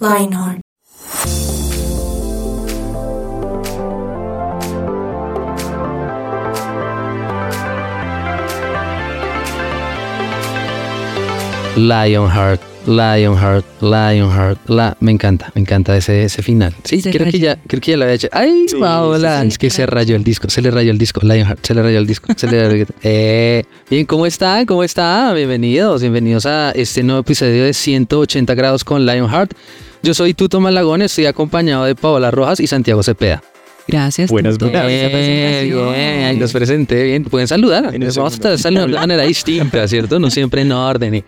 Lionheart. Lionheart, Lionheart, Lionheart, la, me encanta, me encanta ese, ese final. Sí, Se creo que ya, creo que ya lo había hecho. Ay, Paola, es que se rayó el disco, se le rayó el disco, Lionheart, se le rayó el disco, se le rayó el eh, Bien, ¿cómo están? ¿Cómo están? Bienvenidos, bienvenidos a este nuevo episodio de 180 grados con Lionheart. Yo soy Tuto Malagón, estoy acompañado de Paola Rojas y Santiago Cepeda. Gracias. Buenas, por esa Bien, ahí los presenté bien. Pueden saludar. Nos vamos a saludando de manera distinta, ¿cierto? No siempre en orden.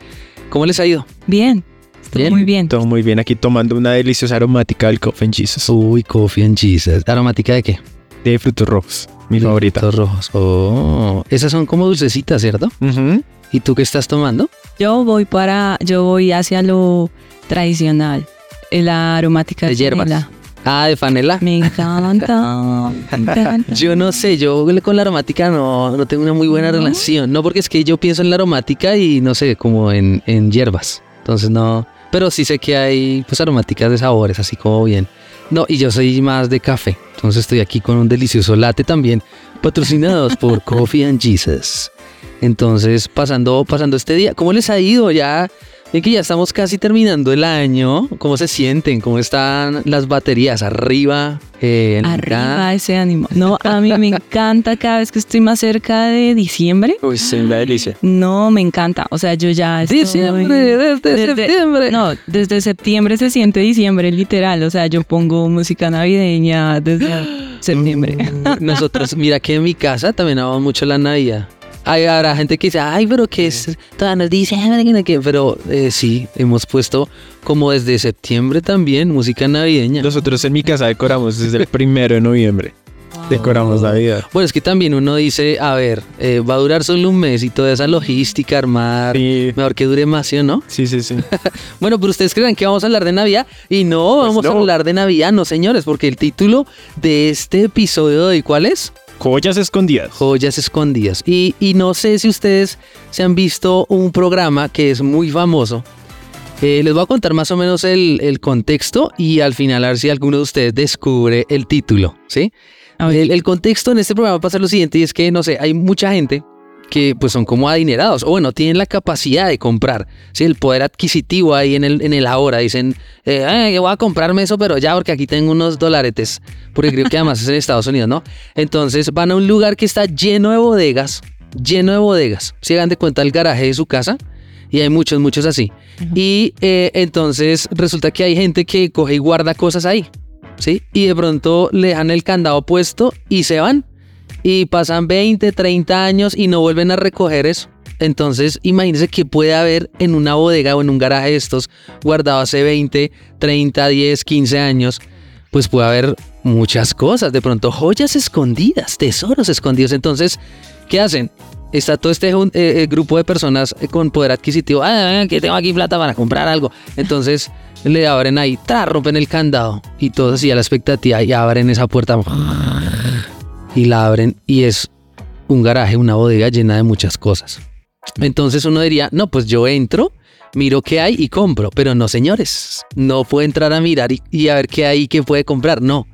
¿Cómo les ha ido? Bien. Estoy Bien. muy bien. Todo muy bien aquí tomando una deliciosa aromática del Coffee and Jesus Uy, coffee and Jesus. ¿Aromática de qué? de frutos rojos, mi favorita. Frutos rojos. Oh, esas son como dulcecitas, ¿cierto? Ujú. ¿Y tú qué estás tomando? Yo voy para, yo voy hacia lo tradicional. La aromática De hierbas. canela. Ah, de panela. Me encanta. me encanta. Yo no sé, yo con la aromática no, no tengo una muy buena ¿No? relación. No, porque es que yo pienso en la aromática y no sé, como en, en hierbas. Entonces no. Pero sí sé que hay pues aromáticas de sabores, así como bien. No, y yo soy más de café. Entonces estoy aquí con un delicioso latte también, patrocinados por Coffee and Jesus. Entonces, pasando, pasando este día, ¿cómo les ha ido? Ya, ven que ya estamos casi terminando el año. ¿Cómo se sienten? ¿Cómo están las baterías? ¿Arriba? Eh, Arriba ese ánimo. No, a mí me encanta cada vez que estoy más cerca de diciembre. Uy, sí, una delicia. No, me encanta. O sea, yo ya estoy... Diciembre, desde, septiembre. No, desde septiembre se siente diciembre, literal. O sea, yo pongo música navideña desde septiembre. Nosotros, mira que en mi casa también amamos mucho la Navidad. Hay, habrá gente que dice, ay, pero que es, todavía nos dice, pero eh, sí, hemos puesto como desde septiembre también música navideña. Nosotros en mi casa decoramos desde el primero de noviembre. Decoramos Navidad. Bueno, es que también uno dice, a ver, eh, va a durar solo un mes y toda esa logística, armar, Sí. mejor que dure más, ¿sí o no? Sí, sí, sí. Bueno, pero ustedes creen que vamos a hablar de Navidad y no vamos a hablar de Navidad, no señores, porque el título de este episodio de hoy, ¿cuál es? Joyas escondidas. Joyas escondidas. Y, y no sé si ustedes se han visto un programa que es muy famoso. Eh, les voy a contar más o menos el, el contexto y al final a ver si alguno de ustedes descubre el título, ¿sí? El, el contexto en este programa pasa lo siguiente y es que, no sé, hay mucha gente que pues son como adinerados o bueno, tienen la capacidad de comprar, ¿sí? El poder adquisitivo ahí en el, en el ahora. Dicen, eh, "Ay, voy a comprarme eso, pero ya porque aquí tengo unos dolaretes, porque creo que además es en Estados Unidos, ¿no? Entonces van a un lugar que está lleno de bodegas, lleno de bodegas. Se hagan de cuenta el garaje de su casa y hay muchos, muchos así. Y eh, entonces resulta que hay gente que coge y guarda cosas ahí, ¿sí? Y de pronto le dejan el candado puesto y se van. Y pasan 20, 30 años y no vuelven a recoger eso. Entonces, imagínense que puede haber en una bodega o en un garaje de estos guardado hace 20, 30, 10, 15 años. Pues puede haber muchas cosas. De pronto, joyas escondidas, tesoros escondidos. Entonces, ¿qué hacen? Está todo este eh, eh, grupo de personas eh, con poder adquisitivo. Ah, que tengo aquí plata para comprar algo. Entonces le abren ahí, tra, rompen el candado y todos así a la expectativa y abren esa puerta y la abren y es un garaje, una bodega llena de muchas cosas. Entonces uno diría, no, pues yo entro, miro qué hay y compro. Pero no, señores, no puede entrar a mirar y, y a ver qué hay y qué puede comprar. No.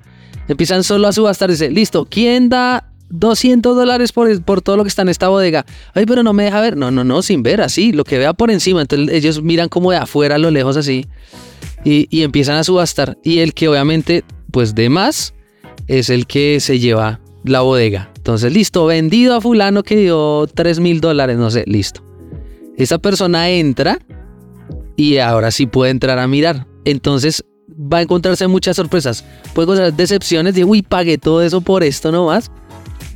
Empiezan solo a subastar. Dice, listo, ¿quién da 200 dólares por, por todo lo que está en esta bodega? Ay, pero no me deja ver. No, no, no, sin ver, así, lo que vea por encima. Entonces ellos miran como de afuera a lo lejos así y, y empiezan a subastar. Y el que obviamente, pues de más, es el que se lleva la bodega. Entonces, listo, vendido a fulano que dio 3 mil dólares, no sé, listo. Esa persona entra y ahora sí puede entrar a mirar. Entonces va a encontrarse muchas sorpresas. Puede encontrar decepciones de, uy, pagué todo eso por esto nomás.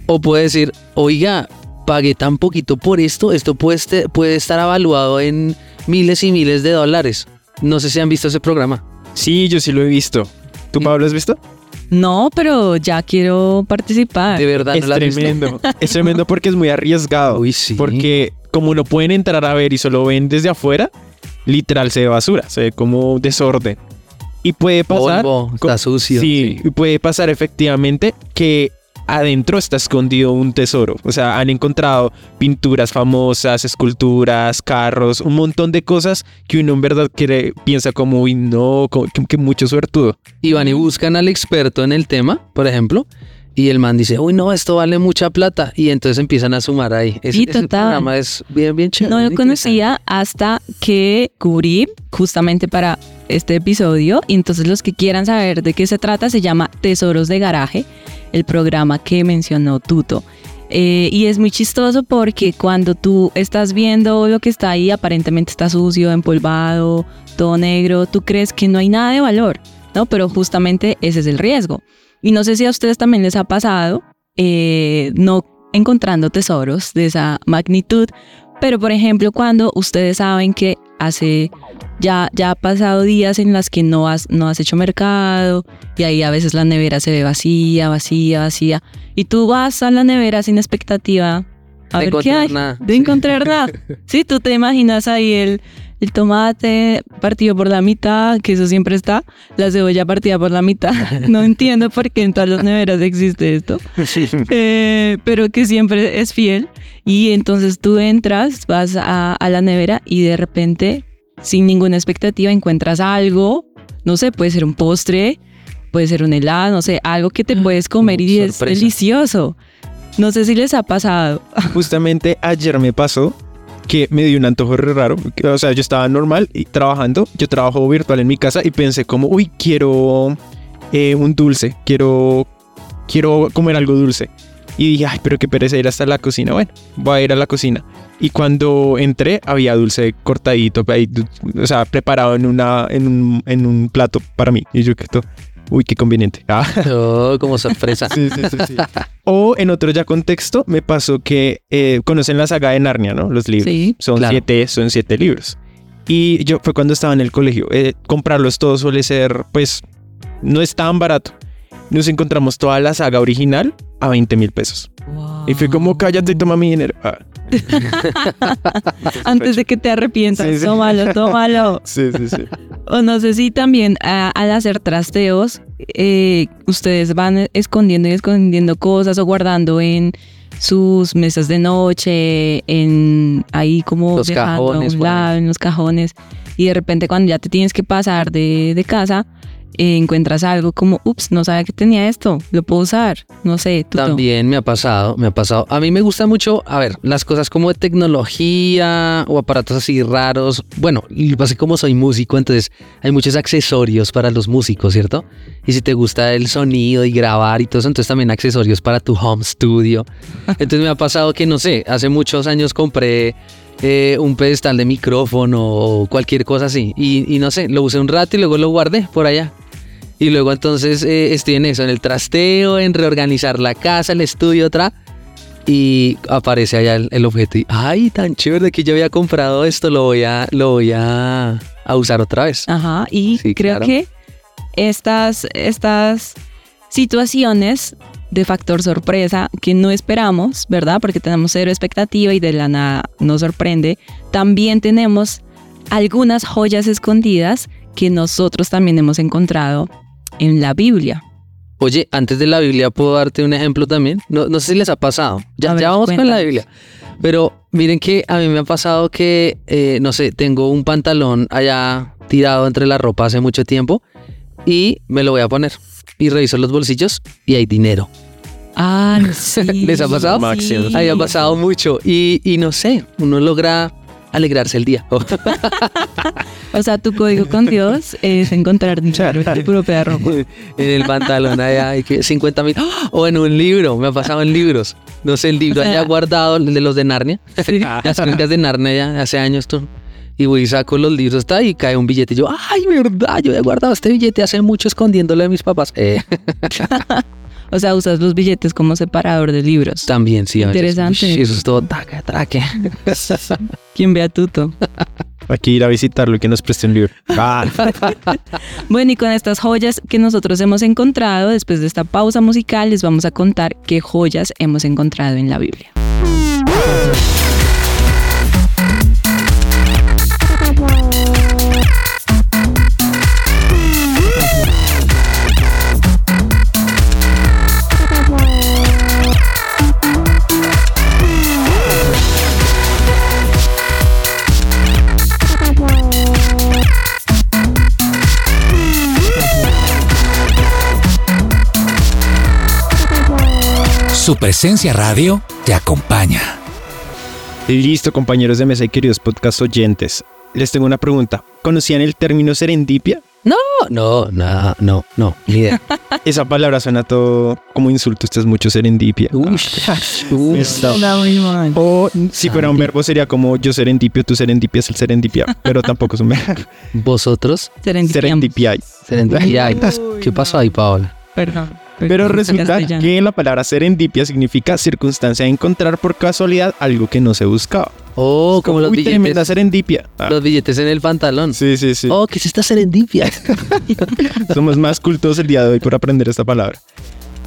O puede decir, oiga, pagué tan poquito por esto, esto puede, este- puede estar evaluado en miles y miles de dólares. No sé si han visto ese programa. Sí, yo sí lo he visto. ¿Tú, Pablo, has visto? No, pero ya quiero participar. De verdad, Es no tremendo. es tremendo porque es muy arriesgado. Uy, sí. Porque como no pueden entrar a ver y solo ven desde afuera, literal se ve basura, se ve como desorden. Y puede pasar... Polvo, está sucio. Sí, y puede pasar efectivamente que adentro está escondido un tesoro. O sea, han encontrado pinturas famosas, esculturas, carros, un montón de cosas que uno en verdad quiere, piensa como, uy, no, que, que mucho suertudo. Y van y buscan al experto en el tema, por ejemplo, y el man dice, uy, no, esto vale mucha plata. Y entonces empiezan a sumar ahí. Ese, Sí, ese total. programa es bien, bien chévere. No lo conocía hasta que cubrí justamente para este episodio. Y entonces los que quieran saber de qué se trata se llama Tesoros de Garaje, el programa que mencionó Tuto. Eh, y es muy chistoso porque cuando tú estás viendo lo que está ahí, aparentemente está sucio, empolvado, todo negro, tú crees que no hay nada de valor, ¿no? Pero justamente ese es el riesgo. Y no sé si a ustedes también les ha pasado, eh, no encontrando tesoros de esa magnitud, pero por ejemplo cuando ustedes saben que hace ya, ya ha pasado días en las que no has, no has hecho mercado y ahí a veces la nevera se ve vacía, vacía, vacía y tú vas a la nevera sin expectativa a De ver qué hay, nada. de encontrar nada. Sí, tú te imaginas ahí el, el tomate partido por la mitad, que eso siempre está, la cebolla partida por la mitad. No entiendo por qué en todas las neveras existe esto, eh, pero que siempre es fiel. Y entonces tú entras, vas a, a la nevera y de repente, sin ninguna expectativa, encuentras algo, no sé, puede ser un postre, puede ser un helado, no sé, algo que te puedes comer y es Sorpresa. delicioso. No sé si les ha pasado. Justamente ayer me pasó que me dio un antojo re raro. que, O sea, yo estaba normal y trabajando. Yo trabajo virtual en mi casa y pensé como, uy, quiero eh, un dulce. Quiero, quiero comer algo dulce. Y dije, ay, pero qué pereza ir hasta la cocina. Bueno, voy a ir a la cocina. Y cuando entré, había dulce cortadito, o sea, preparado en, una, en, un, en un plato para mí. Y yo que esto, uy, qué conveniente. Ah. Oh, como sorpresa. Sí, sí, sí, sí. O en otro ya contexto, me pasó que eh, conocen la saga de Narnia, ¿no? Los libros. Sí, son claro. siete, son siete libros. Y yo fue cuando estaba en el colegio. Eh, comprarlos todos suele ser, pues, no es tan barato. Nos encontramos toda la saga original a 20 mil pesos. Y fue como, cállate y toma mi dinero. Ah, Antes de que te arrepientas, Sí, sí. tómalo, tómalo. sí, sí, sí. O no sé si también a- al hacer trasteos, eh, ustedes van escondiendo y escondiendo cosas o guardando en sus mesas de noche, en ahí como Los dejando a cajones, un lado, en los cajones. Y de repente cuando ya te tienes que pasar de, de casa, eh, encuentras algo como, ups, no sabía que tenía esto, lo puedo usar. No sé, También me ha pasado, me ha pasado. A mí me gusta mucho, a ver, las cosas como de tecnología o aparatos así raros. Bueno, que como soy músico, entonces hay muchos accesorios para los músicos, ¿cierto? Y si te gusta el sonido y grabar y todo eso, entonces también accesorios para tu home studio. Entonces me ha pasado que, no sé, hace muchos años compré eh, un pedestal de micrófono o cualquier cosa así. Y, y no sé, lo usé un rato y luego lo guardé por allá. Y luego entonces eh, estoy en eso, en el trasteo, en reorganizar la casa, el estudio, otra. Y aparece allá el, el objeto y, ay, tan chévere que yo había comprado esto, lo voy a, lo voy a, a usar otra vez. Ajá, y Sí, creo claro. que estas, estas situaciones de factor sorpresa que no esperamos, ¿verdad? Porque tenemos cero expectativa y de la nada nos sorprende. También tenemos algunas joyas escondidas que nosotros también hemos encontrado en la Biblia. Oye, antes de la Biblia, ¿puedo darte un ejemplo también? No, no sé si les ha pasado. Ya, A ver, ya vamos con la cuéntanos. Biblia. Pero miren que a mí me ha pasado que, eh, no sé, tengo un pantalón allá tirado entre la ropa hace mucho tiempo y me lo voy a poner. Y reviso los bolsillos y hay dinero. Ah, sí. ¿Les ha pasado? Máximo. Sí. Ahí ha pasado mucho y, y no sé, uno logra alegrarse el día. O sea, tu código con Dios es encontrar dinero en tu propia ropa. en el pantalón allá hay que 50 mil. ¡Ah! O en un libro, me ha pasado en libros. No sé, el libro O sea- allá guardado, el de los de Narnia. Sí. Las crónicas de Narnia ya hace años tú. Y voy y saco los libros está y cae un billete. Y yo, ay, verdad, yo he guardado este billete hace mucho escondiéndolo de mis papás. Eh, O sea, usas los billetes como separador de libros. también, sí. a veces. Interesante. Eso es todo taca, traque. ¿Quién ve a Tuto? Hay que ir a visitarlo y que nos preste un libro. Ah, Bueno, y con estas joyas que nosotros hemos encontrado, después de esta pausa musical, les vamos a contar qué joyas hemos encontrado en la Biblia. Su presencia radio te acompaña. Listo, compañeros de mesa y queridos podcast oyentes. Les tengo una pregunta. ¿Conocían el término serendipia? No, no, no, no, no, ni idea. Esa palabra suena todo como insulto. Esto es mucho serendipia. Uy, uy. Está- O si fuera un verbo sería como yo serendipio, tú serendipias el serendipia, pero tampoco es un verbo. Vosotros, serendipia. Ay, ¿Qué pasó ahí, Paola? Perdón. Pero resulta que la palabra serendipia significa circunstancia de encontrar por casualidad algo que no se buscaba. Oh, como los Uy, tremenda billetes, serendipia. Ah, los billetes en el pantalón. Sí, sí, sí. Oh, ¿qué es esta serendipia? Somos más cultos el día de hoy por aprender esta palabra.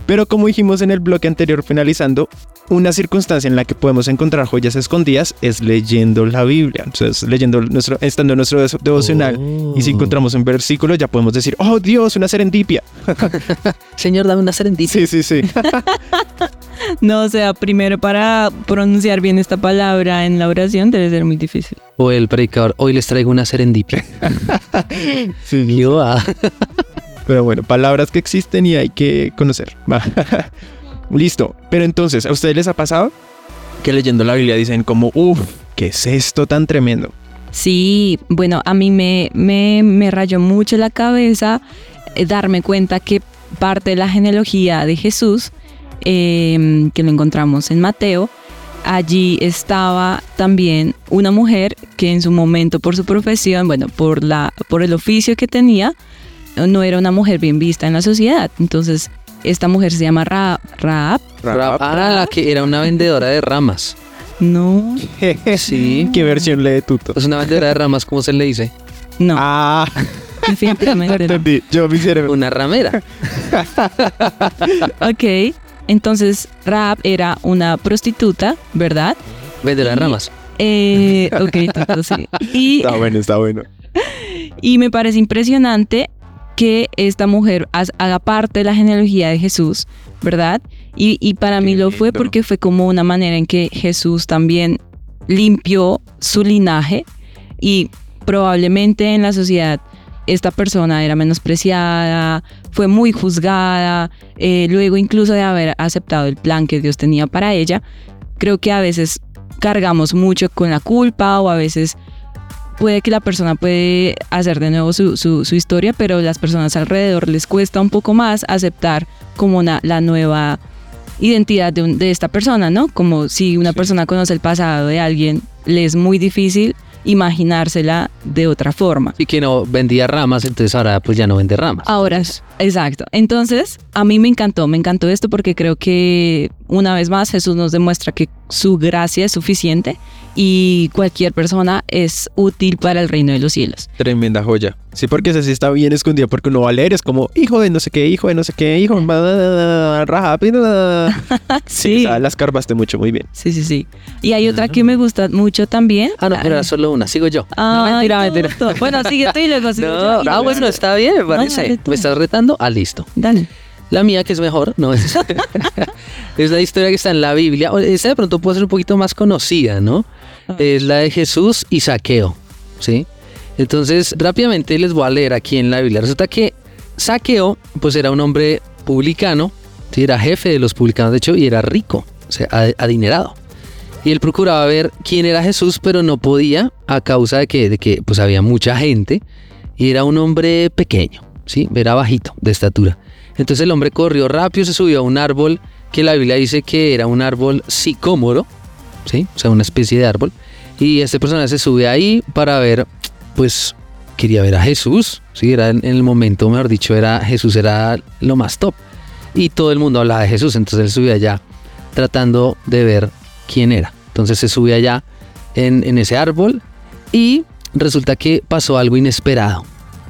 Pero como dijimos en el bloque anterior finalizando, una circunstancia en la que podemos encontrar joyas escondidas es leyendo la Biblia. Entonces, leyendo nuestro, estando en nuestro devo- devocional. Oh. Y si encontramos un versículo, ya podemos decir, oh Dios, una serendipia. Señor, dame una serendipia. Sí, sí, sí. No, o sea, primero para pronunciar bien esta palabra en la oración debe ser muy difícil. O el predicador, hoy les traigo una serendipia. sí, sí. Pero bueno, palabras que existen y hay que conocer. Listo. Pero entonces, ¿a ustedes les ha pasado que leyendo la Biblia dicen como, uff, ¿qué es esto tan tremendo? Sí, bueno, a mí me, me, me rayó mucho la cabeza eh, darme cuenta que parte de la genealogía de Jesús, eh, que lo encontramos en Mateo, allí estaba también una mujer que en su momento por su profesión, bueno, por, la, por el oficio que tenía, no era una mujer bien vista en la sociedad. Entonces, esta mujer se llama Ra- Raab. Ah, la que era una vendedora de ramas. No, Sí. ¿Qué versión lee Tuto? Es una vendedora de ramas, ¿cómo se le dice? no, Ah, definitivamente entendí. Yo mi cerebro. Una ramera. Ok, entonces Raab era una prostituta, ¿verdad? Vendedora de ramas. Eh, ok, entonces sí. Y, Está bueno, está bueno. y me parece impresionante que esta mujer haga parte de la genealogía de Jesús, ¿verdad? Y, y para mí lo fue lindo. porque fue como una manera en que Jesús también limpió su linaje y probablemente en la sociedad esta persona era menospreciada, fue muy juzgada, eh, luego incluso de haber aceptado el plan que Dios tenía para ella, creo que a veces cargamos mucho con la culpa o a veces puede que la persona puede hacer de nuevo su, su- su historia, pero las personas alrededor les cuesta un poco más aceptar como una, la nueva identidad de, un- de esta persona, ¿no? Como si una Sí. persona conoce el pasado de alguien, le es muy difícil imaginársela de otra forma. Y que no vendía ramas, entonces ahora pues ya no vende ramas. Ahora, exacto. Entonces, a mí me encantó, me encantó esto porque creo que una vez más Jesús nos demuestra que su gracia es suficiente y cualquier persona es útil para el reino de los cielos. Tremenda joya. Sí, porque sí está bien escondida porque uno va a leer, es como hijo de no sé qué, hijo de no sé qué, hijo de Rahab. Sí, o sea, las carbaste mucho, muy bien. Sí, sí, sí. Y hay otra que me gusta mucho también. Ah, no, pero era solo una. Sigo yo. no, Ay, mentira, mentira. justo. Bueno, sigue tú y luego sigo yo. No, Y ah, bueno, está bien, me parece. ¿Me estás retando? Ah, listo. Dale. La mía, que es mejor, no es. es la historia que está en la Biblia. Esta de pronto puede ser un poquito más conocida, ¿no? Es la de Jesús y Saqueo, ¿sí? Entonces, rápidamente les voy a leer aquí en la Biblia. Resulta que Saqueo, pues era un hombre publicano, ¿sí? era jefe de los publicanos, de hecho, y era rico, o sea, ad- adinerado. Y él procuraba ver quién era Jesús, pero no podía a causa de que, de que pues había mucha gente y era un hombre pequeño, ¿sí? Era bajito de estatura. Entonces el hombre corrió rápido, se subió a un árbol que la Biblia dice que era un árbol sicómoro, ¿sí? O sea, una especie de árbol. Y este personaje se sube ahí para ver, pues, quería ver a Jesús, ¿sí? Era en el momento, mejor dicho, era Jesús era lo más top. Y todo el mundo hablaba de Jesús, entonces él subía allá tratando de ver quién era. Entonces se sube allá en ese árbol y resulta que pasó algo inesperado.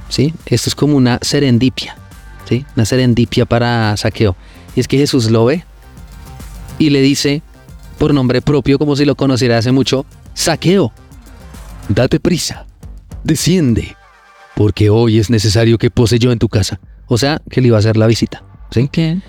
¿Sí? Esto es como una serendipia. ¿sí? Una serendipia para saqueo. Y es que Jesús lo ve y le dice, por nombre propio, como si lo conociera hace mucho, saqueo, date prisa, desciende, porque hoy es necesario que pose yo en tu casa. O sea, que le iba a hacer la visita. ¿sí? ¿Qué?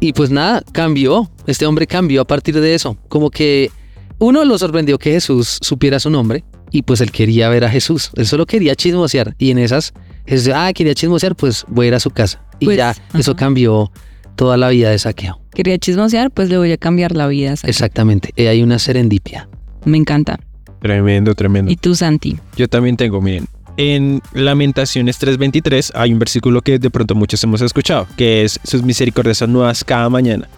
Y pues nada, cambió. Este hombre cambió a partir de eso. Como que uno lo sorprendió que Jesús supiera su nombre y pues él quería ver a Jesús. Él solo quería chismosear. Y en esas, Jesús, ah, quería chismosear, pues voy a ir a su casa. Y Pues, ya, eso cambió toda la vida de saqueo. Quería chismosear, pues le voy a cambiar la vida. Saqueo. Exactamente. Eh, hay una serendipia. Me encanta. Tremendo, tremendo. ¿Y tú, Santi? Yo también tengo, miren. En Lamentaciones 3:23 hay un versículo que de pronto muchos hemos escuchado, que es sus misericordias son nuevas cada mañana.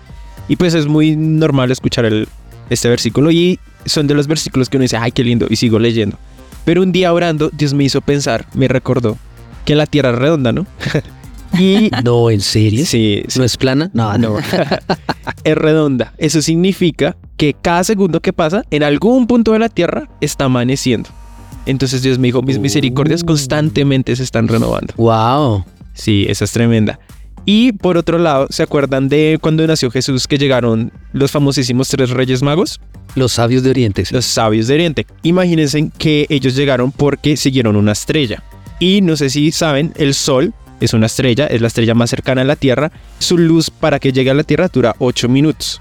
Y pues es muy normal escuchar el, este versículo y son de los versículos que uno dice, ay, qué lindo, y sigo leyendo. Pero un día orando, Dios me hizo pensar, me recordó que la tierra es redonda, ¿no? y No, ¿en serio? sí, sí, ¿No es plana? No, no. es redonda. Eso significa que cada segundo que pasa, en algún punto de la tierra, está amaneciendo. Entonces Dios me dijo, mis misericordias Uh. constantemente se están renovando. wow. Sí, esa es tremenda. Y por otro lado, ¿se acuerdan de cuando nació Jesús que llegaron los famosísimos tres reyes magos? Los sabios de Oriente. Los sabios de Oriente. Imagínense que ellos llegaron porque siguieron una estrella. Y no sé si saben, el Sol es una estrella, es la estrella más cercana a la Tierra. Su luz para que llegue a la Tierra dura 8 minutos.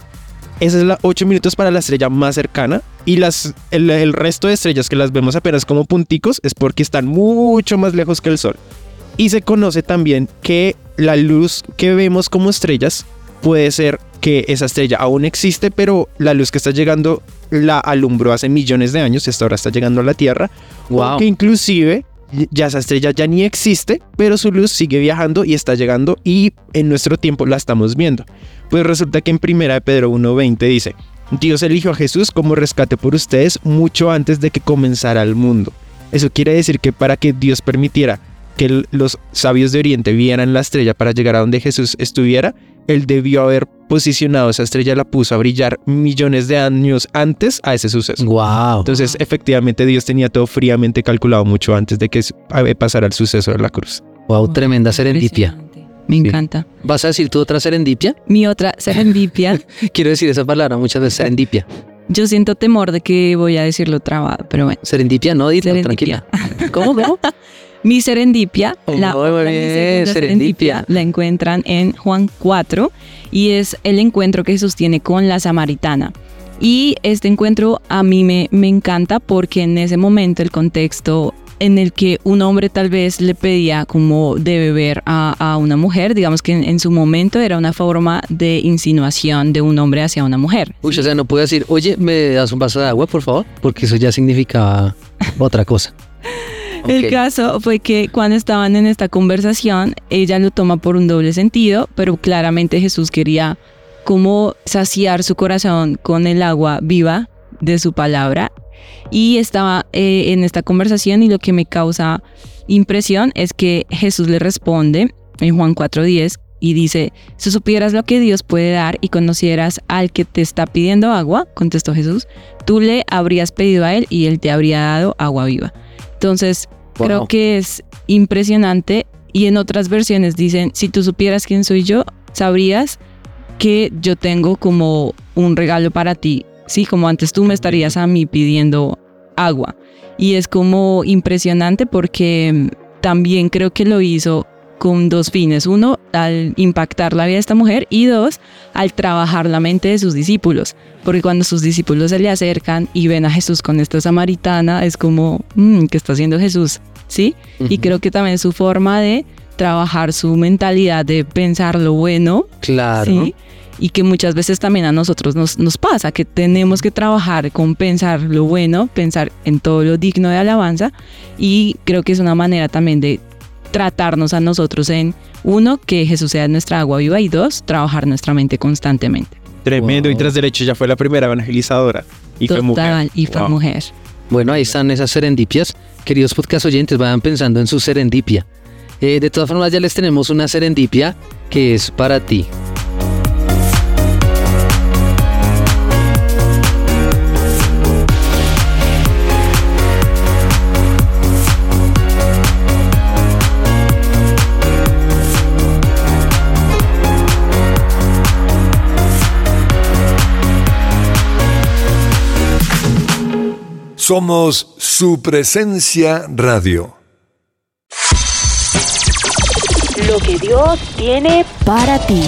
Esa es la 8 minutos para la estrella más cercana. Y las, el, el resto de estrellas que las vemos apenas como punticos es porque están mucho más lejos que el Sol. Y se conoce también que la luz que vemos como estrellas puede ser que esa estrella aún existe, pero la luz que está llegando la alumbró hace millones de años y hasta ahora está llegando a la Tierra. Wow. O que inclusive ya esa estrella ya ni existe, pero su luz sigue viajando y está llegando y en nuestro tiempo la estamos viendo. Pues resulta que en 1 de Pedro 1.20 dice, Dios eligió a Jesús como rescate por ustedes mucho antes de que comenzara el mundo. Eso quiere decir que para que Dios permitiera que los sabios de Oriente vieran la estrella para llegar a donde Jesús estuviera, él debió haber posicionado esa estrella, la puso a brillar millones de años antes a ese suceso. Wow. Entonces, efectivamente, Dios tenía todo fríamente calculado mucho antes de que a- pasara el suceso de la cruz. Wow, tremenda serendipia. Me encanta. ¿Vas a decir tú otra serendipia? Mi otra serendipia, Quiero decir esa palabra muchas veces, serendipia. yo siento temor de que voy a decirlo trabado, pero bueno. Serendipia, no, dilo, Serendipia. tranquila. ¿Cómo, cómo? Mi serendipia, Oh, la, muy bien, serendipia. la encuentran en Juan 4 y es el encuentro que Jesús tiene con la samaritana. Y este encuentro a mí me, me encanta porque en ese momento el contexto en el que un hombre tal vez le pedía como de beber a, a una mujer, digamos que en, en su momento era una forma de insinuación de un hombre hacia una mujer. Uy, o sea, no puedo decir, oye, ¿me das un vaso de agua, por favor? Porque eso ya significaba otra cosa. El caso fue que cuando estaban en esta conversación, ella lo toma por un doble sentido, pero claramente Jesús quería como saciar su corazón con el agua viva de su palabra. Y estaba eh, en esta conversación y lo que me causa impresión es que Jesús le responde en Juan 4.10 y dice, si supieras lo que Dios puede dar y conocieras al que te está pidiendo agua, contestó Jesús, tú le habrías pedido a él y él te habría dado agua viva. Entonces, Wow. creo que es impresionante y en otras versiones dicen, si tú supieras quién soy yo, sabrías que yo tengo como un regalo para ti. Sí, como antes tú me estarías a mí pidiendo agua. Y es como impresionante porque mm, también creo que lo hizo con dos fines. Uno, al impactar la vida de esta mujer y dos, al trabajar la mente de sus discípulos. Porque cuando sus discípulos se le acercan y ven a Jesús con esta samaritana, es como, "Mm, ¿qué está haciendo Jesús? ¿Sí? Y creo que también su forma de trabajar su mentalidad de pensar lo bueno, Claro. ¿sí? Y que muchas veces también a nosotros nos, nos pasa, que tenemos que trabajar con pensar lo bueno, pensar en todo lo digno de alabanza. Y creo que es una manera también de tratarnos a nosotros en, uno, que Jesús sea nuestra agua viva y dos, trabajar nuestra mente constantemente. Tremendo. Y tras derecho ya fue la primera evangelizadora. Y fue mujer. Total, y fue Wow. mujer. Bueno, ahí están esas serendipias. Queridos podcast oyentes, vayan pensando en su serendipia. Eh, de todas formas, ya les tenemos una serendipia que es para ti. Somos su presencia radio. Lo que Dios tiene para ti.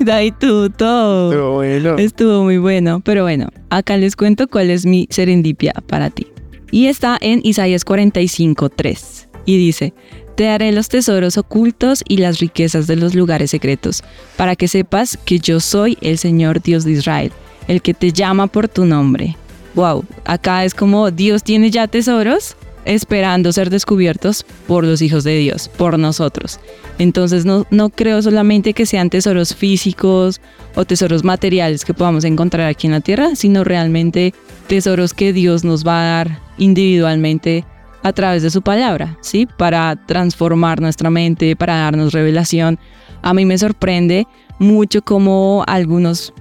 David Tuto. Pero bueno. Estuvo muy bueno, pero bueno, acá les cuento cuál es mi serendipia para ti. Y está en Isaías 45:3 y dice: Te daré los tesoros ocultos y las riquezas de los lugares secretos, para que sepas que yo soy el Señor Dios de Israel, el que te llama por tu nombre. Wow, acá es como Dios tiene ya tesoros esperando ser descubiertos por los hijos de Dios, por nosotros. Entonces no, no creo solamente que sean tesoros físicos o tesoros materiales que podamos encontrar aquí en la tierra, sino realmente tesoros que Dios nos va a dar individualmente a través de su palabra, ¿sí? Para transformar nuestra mente, para darnos revelación. A mí me sorprende mucho cómo algunos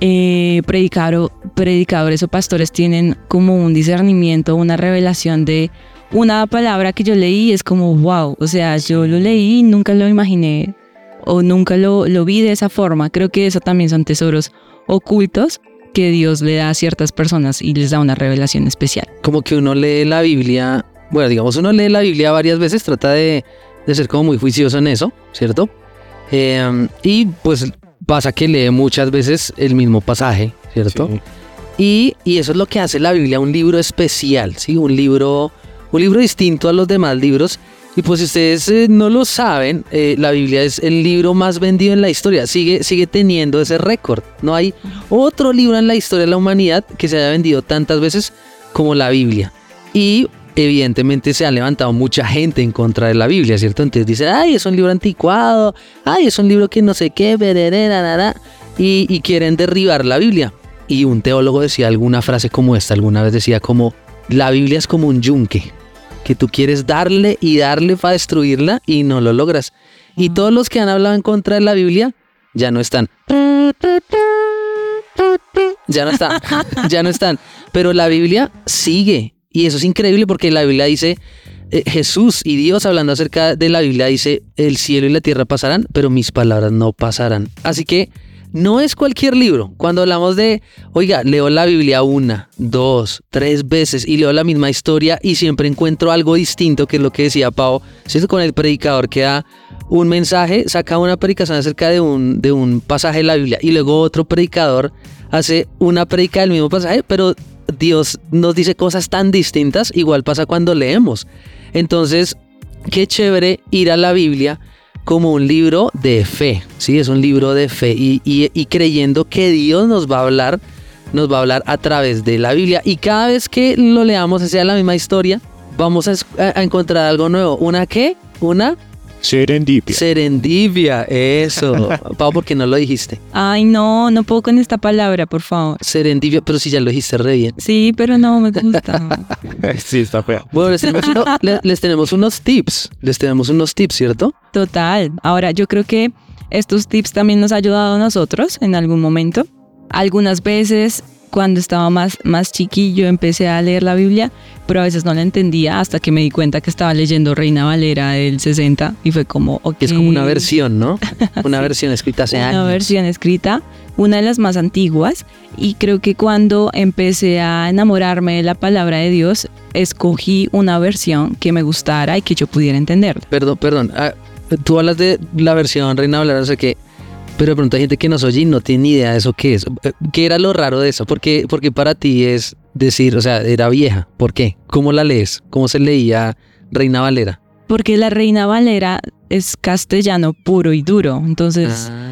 eh, predicaro- predicadores o pastores tienen como un discernimiento, una revelación de una palabra que yo leí, es como, wow, o sea, yo lo leí y nunca lo imaginé o nunca lo, lo vi de esa forma. Creo que eso también son tesoros ocultos que Dios le da a ciertas personas y les da una revelación especial. Como que uno lee la Biblia, bueno, digamos, uno lee la Biblia varias veces, trata de, de ser como muy juicioso en eso, ¿cierto? Eh, y pues pasa que lee muchas veces el mismo pasaje, ¿cierto? Sí. Y, y eso es lo que hace la Biblia un libro especial, ¿sí? Un libro, un libro distinto a los demás libros. Y pues si ustedes eh, no lo saben, eh, la Biblia es el libro más vendido en la historia. Sigue, sigue teniendo ese récord. No hay otro libro en la historia de la humanidad que se haya vendido tantas veces como la Biblia. Y evidentemente se ha levantado mucha gente en contra de la Biblia, ¿cierto? Entonces dicen, ay, es un libro anticuado, ay, es un libro que no sé qué, bereré, na, na, na", y, y quieren derribar la Biblia. Y un teólogo decía alguna frase como esta, alguna vez decía como, la Biblia es como un yunque, que tú quieres darle y darle para destruirla y no lo logras. Y todos los que han hablado en contra de la Biblia ya no están. Ya no están, ya no están. Pero la Biblia sigue. Y eso es increíble porque la Biblia dice, eh, Jesús y Dios hablando acerca de la Biblia dice, el cielo y la tierra pasarán, pero mis palabras no pasarán. Así que no es cualquier libro. Cuando hablamos de, oiga, leo la Biblia una, dos, tres veces y leo la misma historia y siempre encuentro algo distinto, que es lo que decía Pau, ¿cierto? Con el predicador que da un mensaje, saca una predicación acerca de un, de un pasaje de la Biblia y luego otro predicador hace una predica del mismo pasaje, pero Dios nos dice cosas tan distintas, igual pasa cuando leemos. Entonces, qué chévere ir a la Biblia como un libro de fe, ¿sí? Es un libro de fe y, creyendo que Dios nos va a hablar, nos va a hablar a través de la Biblia y cada vez que lo leamos, sea la misma historia, vamos a- a encontrar algo nuevo. ¿Una qué? Una Serendipia. serendipia, eso. Pau, ¿por qué no lo dijiste? Ay, no, no puedo con esta palabra, por favor. Serendipia, pero si ya lo dijiste re bien. Sí, pero no me gusta. sí, está fea. Bueno, les tenemos, uno- les tenemos unos tips, les tenemos unos tips, ¿cierto? Total. Ahora, yo creo que estos tips también nos ha ayudado a nosotros en algún momento. Algunas veces, cuando estaba más, más chiquillo, empecé a leer la Biblia, pero a veces no la entendía hasta que me di cuenta que estaba leyendo Reina Valera del 60 y fue como, ok. Es como una versión, ¿no? Una versión escrita hace una años. versión escrita, una de las más antiguas, y creo que cuando empecé a enamorarme de la palabra de Dios, escogí una versión que me gustara y que yo pudiera entenderla. Perdón, perdón. ah, tú hablas de la versión Reina Valera, no sé qué. Pero de pronto hay gente que nos oye y no tiene ni idea de eso qué es. Eh, ¿Qué era lo raro de eso? Porque, porque para ti es decir, o sea, era vieja. ¿Por qué? ¿Cómo la lees? ¿Cómo se leía Reina Valera? Porque la Reina Valera es castellano puro y duro, entonces... Ah,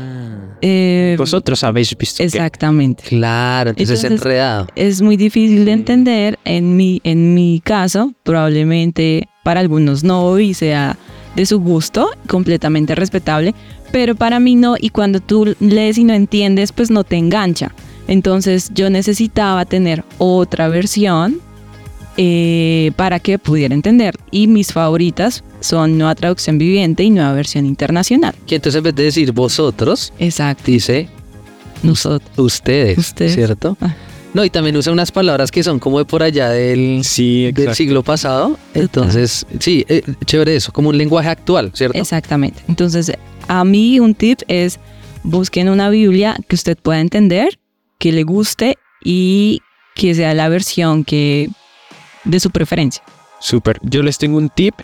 eh, Vosotros habéis visto que- exactamente. claro, entonces, es enredado. Es muy difícil de entender en mi, en mi caso, probablemente para algunos no y sea de su gusto, completamente respetable, pero para mí no y cuando tú lees y no entiendes, pues no te engancha. Entonces yo necesitaba tener otra versión eh, para que pudiera entender y mis favoritas son Nueva Traducción Viviente y Nueva Versión Internacional. Que entonces en vez de decir vosotros, Exacto. dice Nosotros. ustedes, Ustedes. ¿cierto? Ah. No, y también usa unas palabras que son como de por allá del, Sí, del exacto. siglo pasado. Entonces, sí, eh, chévere eso, como un lenguaje actual, ¿cierto? Exactamente. Entonces, a mí un tip es busquen una Biblia que usted pueda entender, que le guste y que sea la versión que de su preferencia. Súper. Yo les tengo un tip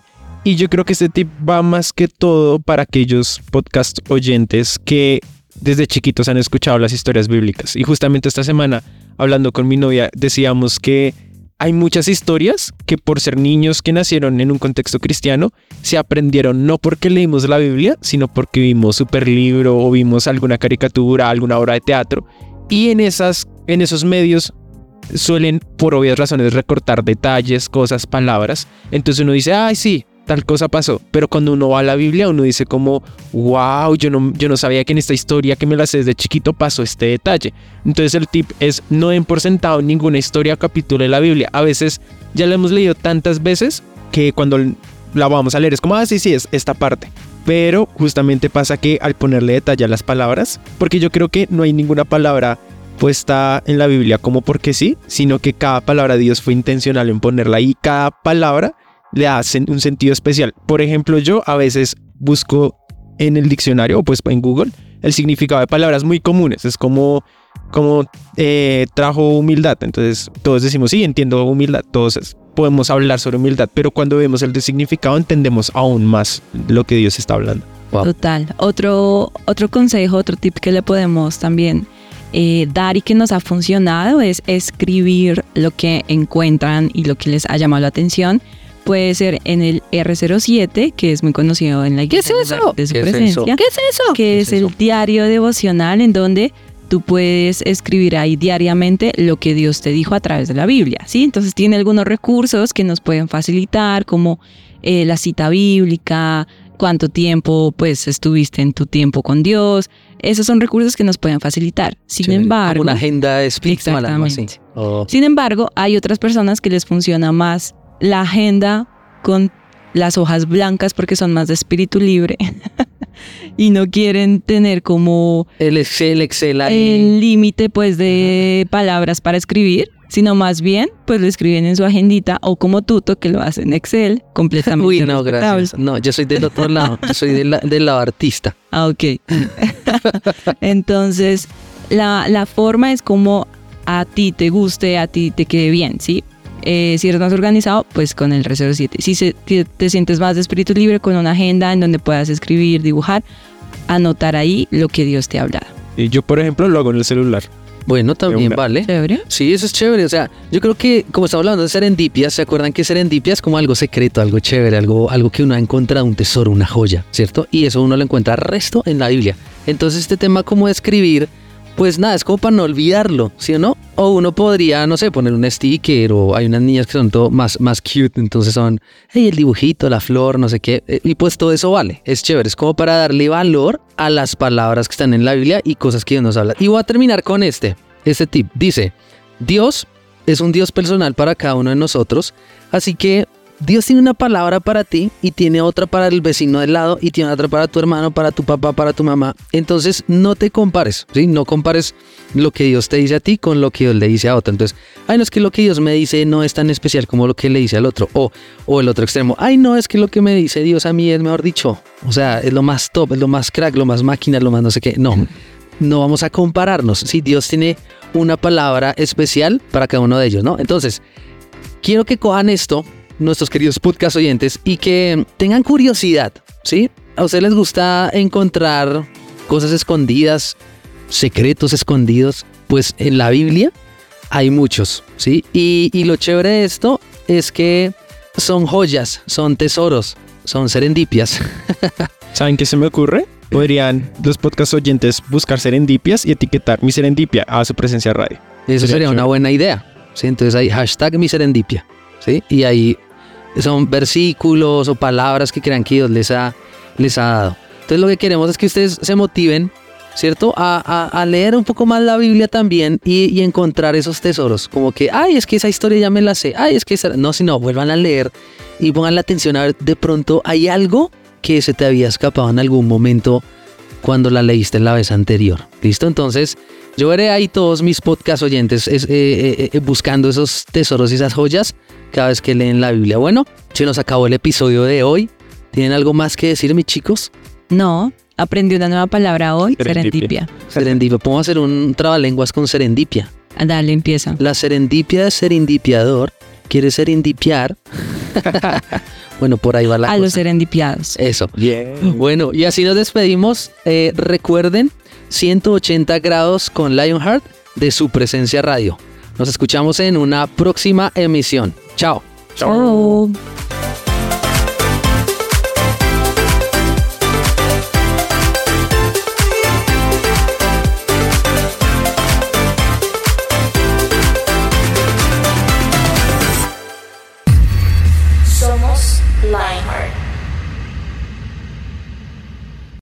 y yo creo que este tip va más que todo para aquellos podcast oyentes que desde chiquitos han escuchado las historias bíblicas. Y justamente esta semana, hablando con mi novia, decíamos que hay muchas historias que por ser niños que nacieron en un contexto cristiano, se aprendieron no porque leímos la Biblia, sino porque vimos super libro o vimos alguna caricatura, alguna obra de teatro. Y en, esas, en esos medios suelen, por obvias razones, recortar detalles, cosas, palabras. Entonces uno dice, ay, sí, tal cosa pasó. Pero cuando uno va a la Biblia, uno dice como, wow, yo no, yo no sabía que en esta historia que me la sé desde chiquito pasó este detalle. Entonces el tip es no den por sentado ninguna historia o capítulo de la Biblia. A veces ya la hemos leído tantas veces que cuando la vamos a leer es como, ah, sí, sí, es esta parte. Pero justamente pasa que al ponerle detalle a las palabras, porque yo creo que no hay ninguna palabra puesta en la Biblia como porque sí, sino que cada palabra de Dios fue intencional en ponerla y cada palabra le da sen- un sentido especial. Por ejemplo, yo a veces busco en el diccionario o pues en Google el significado de palabras muy comunes. Es como, como eh, trajo humildad. Entonces todos decimos, sí, entiendo humildad. Todos es- podemos hablar sobre humildad, pero cuando vemos el de significado entendemos aún más lo que Dios está hablando. Wow. Total. Otro, otro consejo, otro tip que le podemos también eh, dar y que nos ha funcionado es escribir lo que encuentran y lo que les ha llamado la atención. Puede ser en el R07, que es muy conocido en la ¿Qué es iglesia eso? de su ¿Qué es presencia. eso? ¿Qué es eso? Que ¿Qué es es eso? el diario devocional en donde tú puedes escribir ahí diariamente lo que Dios te dijo a través de la Biblia, ¿sí? Entonces tiene algunos recursos que nos pueden facilitar, como eh, la cita bíblica, cuánto tiempo pues estuviste en tu tiempo con Dios. Esos son recursos que nos pueden facilitar. Sin Chévere. embargo, Como una agenda espiritual, algo así. Exactamente. Oh, sin embargo, hay otras personas que les funciona más la agenda con las hojas blancas porque son más de espíritu libre y no quieren tener como el Excel, Excel ahí. el límite pues de palabras para escribir, sino más bien pues lo escriben en su agendita o como Tuto que lo hace en Excel completamente Uy, no, gracias. No, yo soy del otro lado. Yo soy del, la- del lado artista. Ah, ok. Entonces, la, la forma es como a ti te guste, a ti te quede bien, ¿sí? Eh, si eres más organizado, pues con el Recero 7. Si se- te, te sientes más de espíritu libre, con una agenda en donde puedas escribir, dibujar, anotar ahí lo que Dios te ha hablado. Y yo, por ejemplo, lo hago en el celular. Bueno, también vale. ¿Chévere? Sí, eso es chévere. O sea, yo creo que como estamos hablando de serendipias, ¿se acuerdan que serendipia es como algo secreto, algo chévere, algo, algo que uno ha encontrado, un tesoro, una joya, ¿cierto? Y eso uno lo encuentra resto en la Biblia. Entonces este tema como de escribir, pues nada, es como para no olvidarlo, ¿sí o no? O uno podría, no sé, poner un sticker o hay unas niñas que son todo más, más cute, entonces son, hey, el dibujito, la flor, no sé qué. eh, Y pues todo eso vale, es chévere, es como para darle valor a las palabras que están en la Biblia y cosas que Dios nos habla. Y voy a terminar con este, este tip. Dice, Dios es un Dios personal para cada uno de nosotros, así que Dios tiene una palabra para ti y tiene otra para el vecino del lado y tiene otra para tu hermano, para tu papá, para tu mamá. Entonces no te compares, ¿sí? No compares lo que Dios te dice a ti con lo que Dios le dice a otro. Entonces, ay, no es que lo que Dios me dice no es tan especial como lo que le dice al otro. O, o el otro extremo, ay, no, es que lo que me dice Dios a mí es mejor dicho. O sea, es lo más top, es lo más crack, lo más máquina, lo más no sé qué. No, no vamos a compararnos. Si Dios tiene una palabra especial para cada uno de ellos, ¿no? Entonces, quiero que cojan esto, nuestros queridos podcast oyentes, y que tengan curiosidad, ¿sí? A ustedes les gusta encontrar cosas escondidas, secretos escondidos, pues en la Biblia hay muchos, ¿sí? Y, y lo chévere de esto es que son joyas, son tesoros, son serendipias. ¿Saben qué se me ocurre? Podrían los podcast oyentes buscar serendipias y etiquetar mi serendipia a su presencia radio. Eso Sería sería una buena idea. ¿sí? Entonces hay hashtag mi serendipia. ¿sí? Y ahí son versículos o palabras que crean que Dios les ha, les ha dado. Entonces lo que queremos es que ustedes se motiven, ¿cierto? A, a- leer un poco más la Biblia también y, y encontrar esos tesoros. Como que, ay, es que esa historia ya me la sé. Ay, es que esa... No, sino vuelvan a leer y pongan la atención a ver, de pronto hay algo que se te había escapado en algún momento cuando la leíste la vez anterior. ¿Listo? Entonces, yo veré ahí todos mis podcast oyentes es- eh, eh, eh, buscando esos tesoros y esas joyas cada vez que leen la Biblia. Bueno, se nos acabó el episodio de hoy. ¿Tienen algo más que decir, mis chicos? No, aprendí una nueva palabra hoy, Serendipia. serendipia. Serendipia. Podemos hacer un trabalenguas con serendipia. Ah, Dale, empieza. La serendipia de serendipiador quiere serendipiar. bueno, por ahí va la A cosa. los serendipiados. Eso. Bien. Bueno, y así nos despedimos. Eh, recuerden, 180 grados con Lionheart de su presencia radio. Nos escuchamos en una próxima emisión. Chao. Chao.